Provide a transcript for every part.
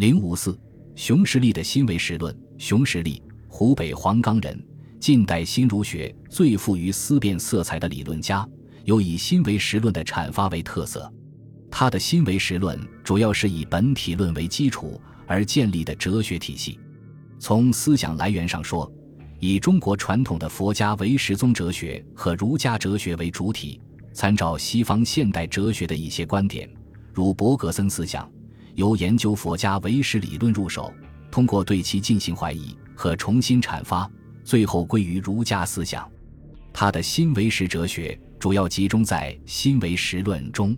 零五四，熊十力的新唯识论。熊十力，湖北黄冈人，近代新儒学最富于思辨色彩的理论家，有以新唯识论的阐发为特色。他的新唯识论主要是以本体论为基础而建立的哲学体系。从思想来源上说，以中国传统的佛家唯识宗哲学和儒家哲学为主体，参照西方现代哲学的一些观点，如伯格森思想。由研究佛家唯识理论入手，通过对其进行怀疑和重新阐发，最后归于儒家思想。他的新唯识哲学主要集中在新唯识论中，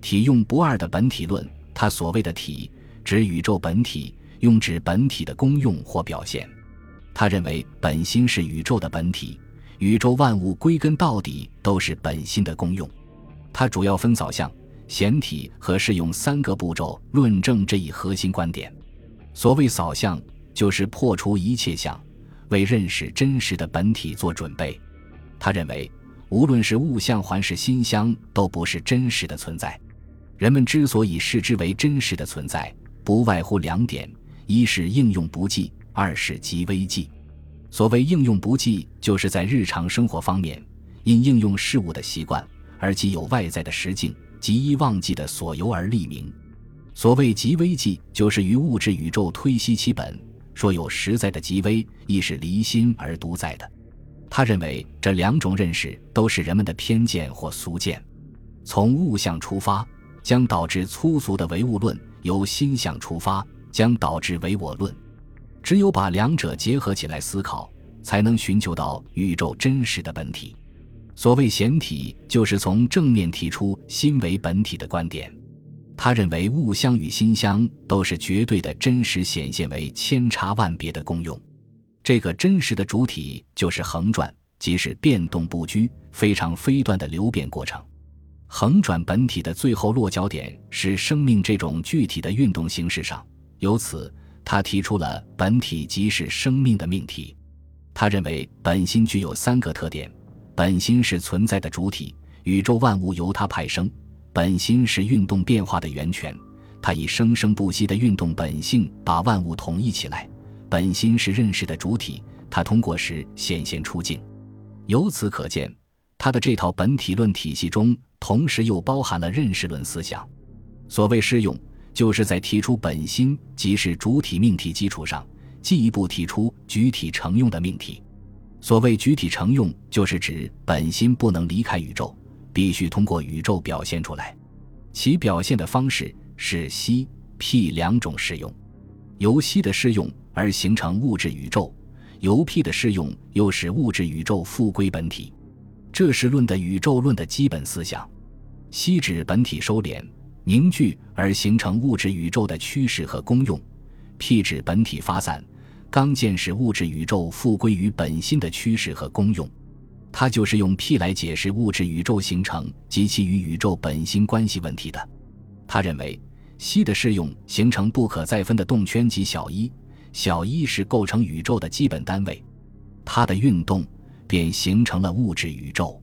体用不二的本体论。他所谓的体，指宇宙本体，用指本体的功用或表现。他认为本心是宇宙的本体，宇宙万物归根到底都是本心的功用。他主要分扫向。显体和适用三个步骤论证这一核心观点。所谓扫相，就是破除一切相，为认识真实的本体做准备。他认为，无论是物相还是心相，都不是真实的存在。人们之所以视之为真实的存在，不外乎两点：一是应用不济，二是极微济。所谓应用不济，就是在日常生活方面，因应用事物的习惯而既有外在的实境。极一忘记的所由而立名，所谓极微记，就是于物质宇宙推析其本，说有实在的极微，亦是离心而独在的。他认为这两种认识都是人们的偏见或俗见。从物象出发，将导致粗俗的唯物论；由心象出发，将导致唯我论。只有把两者结合起来思考，才能寻求到宇宙真实的本体。所谓显体，就是从正面提出心为本体的观点。他认为物相与心相都是绝对的真实显现为千差万别的功用。这个真实的主体就是横转，即是变动不居、非常非断的流变过程。横转本体的最后落脚点是生命这种具体的运动形式上，由此他提出了本体即是生命的命题。他认为本心具有三个特点。本心是存在的主体，宇宙万物由它派生。本心是运动变化的源泉，它以生生不息的运动本性把万物统一起来。本心是认识的主体，它通过时显现出境。由此可见，他的这套本体论体系中，同时又包含了认识论思想。所谓适用，就是在提出本心即是主体命题基础上，进一步提出具体成用的命题。所谓具体成用，就是指本心不能离开宇宙，必须通过宇宙表现出来。其表现的方式是息、辟两种适用，由息的适用而形成物质宇宙，由辟的适用又使物质宇宙复归本体。这是论的宇宙论的基本思想。息指本体收敛、凝聚而形成物质宇宙的趋势和功用，辟指本体发散。刚见识物质宇宙复归于本心的趋势和功用，它就是用 P 来解释物质宇宙形成及其与宇宙本心关系问题的。他认为，烯的适用形成不可再分的动圈及小一，小一是构成宇宙的基本单位，它的运动便形成了物质宇宙。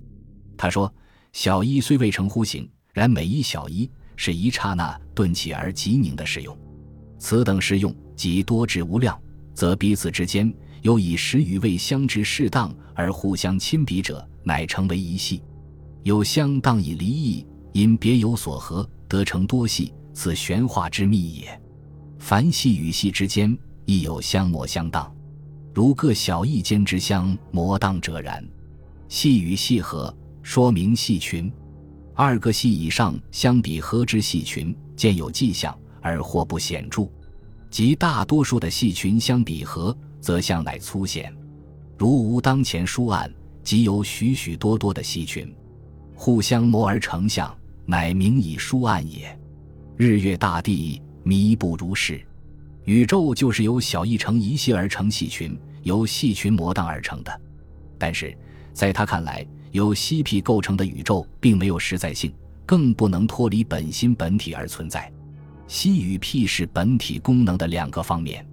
他说，小一虽未成弧形，然每一小一是一刹那顿起而极凝的适用，此等适用即多至无量。则彼此之间有以时与位相之适当而互相亲彼者，乃成为一系；有相当以离异，因别有所合，得成多系，此玄化之秘也。凡系与系之间，亦有相模相当，如各小异间之相模当者然。系与系合，说明系群；二个系以上相比合之系群，见有迹象而或不显著。即大多数的细群相比合，则相乃粗显。如无当前书案，即有许许多多的细群，互相磨而成相，乃名以书案也。日月大地，弥不如是。宇宙就是由小一成一系而成细群，由细群磨荡而成的。但是，在他看来，由细皮构成的宇宙并没有实在性，更不能脱离本心本体而存在。心与 P 是本体功能的两个方面，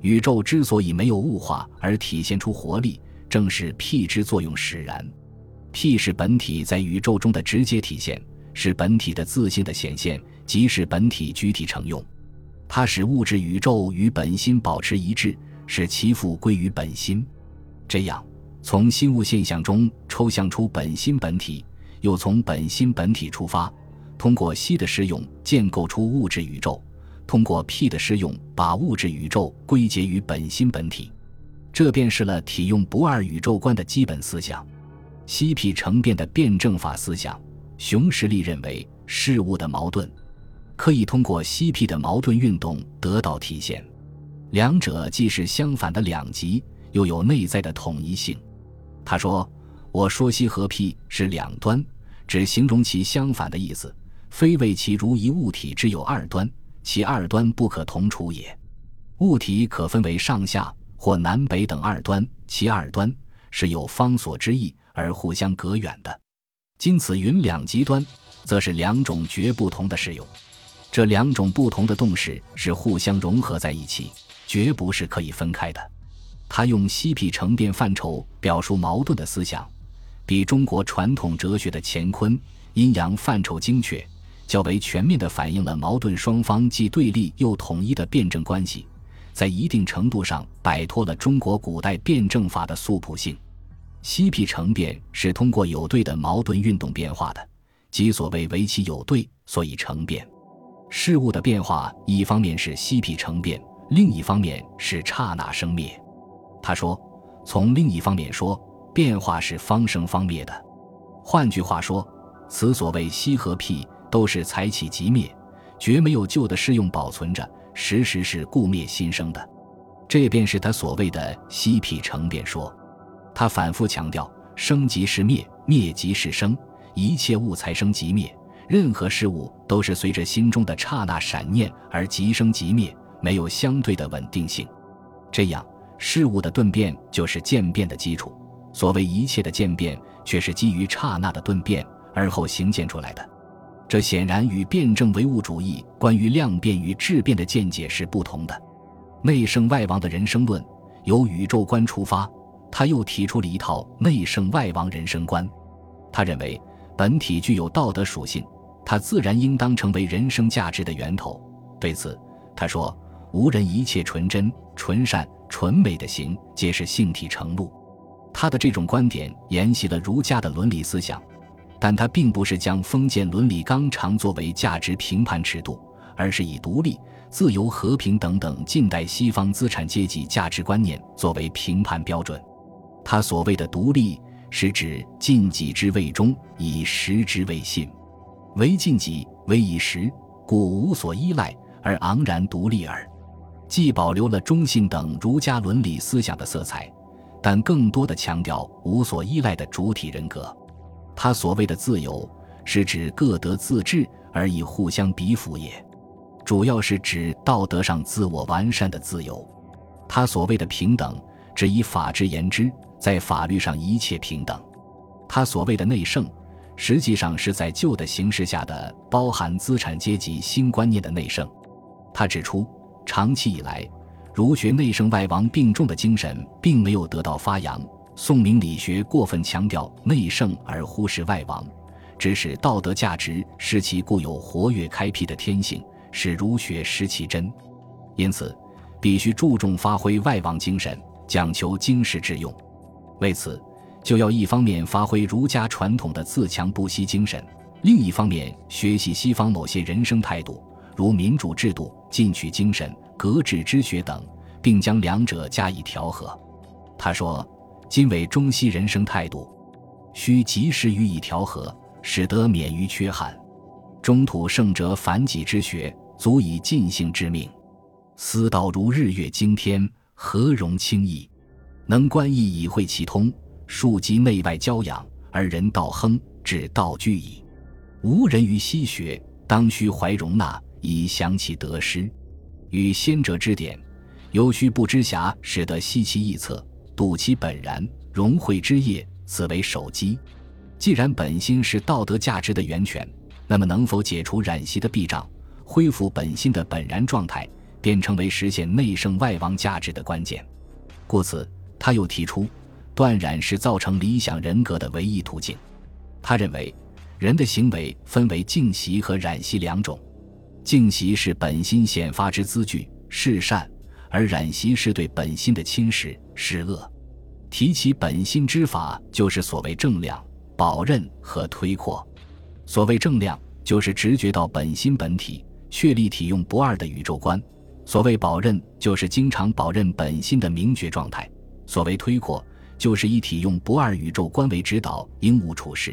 宇宙之所以没有物化而体现出活力，正是 P 之作用使然。P 是本体在宇宙中的直接体现，是本体的自信的显现，即是本体具体成用。它使物质宇宙与本心保持一致，使其复归于本心。这样，从心物现象中抽象出本心本体，又从本心本体出发，通过硒的施用建构出物质宇宙，通过 P 的施用把物质宇宙归结于本心本体。这便是了体用不二宇宙观的基本思想。西 P 成变的辩证法思想，熊十力认为事物的矛盾。可以通过西 P 的矛盾运动得到体现，两者既是相反的两极，又有内在的统一性。他说：“我说西和 P 是两端，只形容其相反的意思，非谓其如一物体之有二端，其二端不可同处也。物体可分为上下或南北等二端，其二端是有方所之意而互相隔远的。今此云两极端，则是两种绝不同的适用。”这两种不同的动势是互相融合在一起，绝不是可以分开的。他用西皮成变范畴表述矛盾的思想，比中国传统哲学的乾坤阴阳范畴精确，较为全面地反映了矛盾双方既对立又统一的辩证关系，在一定程度上摆脱了中国古代辩证法的素朴性。西皮成变是通过有对的矛盾运动变化的，即所谓为其有对，所以成变。事物的变化，一方面是西皮成变，另一方面是刹那生灭。他说，从另一方面说，变化是方生方灭的。换句话说，此所谓西和辟，都是才起即灭，绝没有旧的适用保存着，时时是故灭新生的。这便是他所谓的西皮成变说。他反复强调，生即是灭，灭即是生，一切物才生即灭。任何事物都是随着心中的刹那闪念而即生即灭，没有相对的稳定性。这样，事物的顿变就是渐变的基础。所谓一切的渐变，却是基于刹那的顿变而后形现出来的。这显然与辩证唯物主义关于量变与质变的见解是不同的。内圣外王的人生论由宇宙观出发，他又提出了一套内圣外王人生观。他认为本体具有道德属性。它自然应当成为人生价值的源头。对此，他说：“无人一切纯真、纯善、纯美的行，皆是性体成露。”他的这种观点沿袭了儒家的伦理思想，但他并不是将封建伦理纲常作为价值评判尺度，而是以独立、自由、和平等等近代西方资产阶级价值观念作为评判标准。他所谓的独立，是指尽己之谓忠，以时之谓信。为尽己，为以时，故无所依赖而昂然独立耳。既保留了忠信等儒家伦理思想的色彩，但更多的强调无所依赖的主体人格。他所谓的自由，是指各得自治而以互相比附也，主要是指道德上自我完善的自由。他所谓的平等，只以法治言之，在法律上一切平等。他所谓的内圣。实际上是在旧的形势下的包含资产阶级新观念的内圣。他指出，长期以来，儒学内圣外王并重的精神并没有得到发扬。宋明理学过分强调内圣而忽视外王，指使道德价值失其固有活跃开辟的天性，使儒学失其真。因此，必须注重发挥外王精神，讲求经世致用。为此。就要一方面发挥儒家传统的自强不息精神，另一方面学习西方某些人生态度，如民主制度、进取精神、格致之学等，并将两者加以调和。他说：“今为中西人生态度，需及时予以调和，使得免于缺憾。中土圣哲反己之学，足以尽性之命。思道如日月经天，何容轻易？能观意以会其通。”庶及内外交养，而人道亨，至道居矣。无人于西学，当须怀容纳，以详其得失。与先者之典，犹须不知暇，使得悉其臆测，睹其本然，融会之业，此为首基。既然本心是道德价值的源泉，那么能否解除染习的壁障，恢复本心的本然状态，便成为实现内圣外王价值的关键。故此，他又提出。断染是造成理想人格的唯一途径。他认为，人的行为分为静习和染习两种。净习是本心显发之资具，是善；而染习是对本心的侵蚀，是恶。提起本心之法，就是所谓正量、保任和推扩。所谓正量，就是直觉到本心本体，确立体用不二的宇宙观；所谓保任，就是经常保任本心的明觉状态；所谓推扩，就是以体用不二宇宙观为指导，应物处事。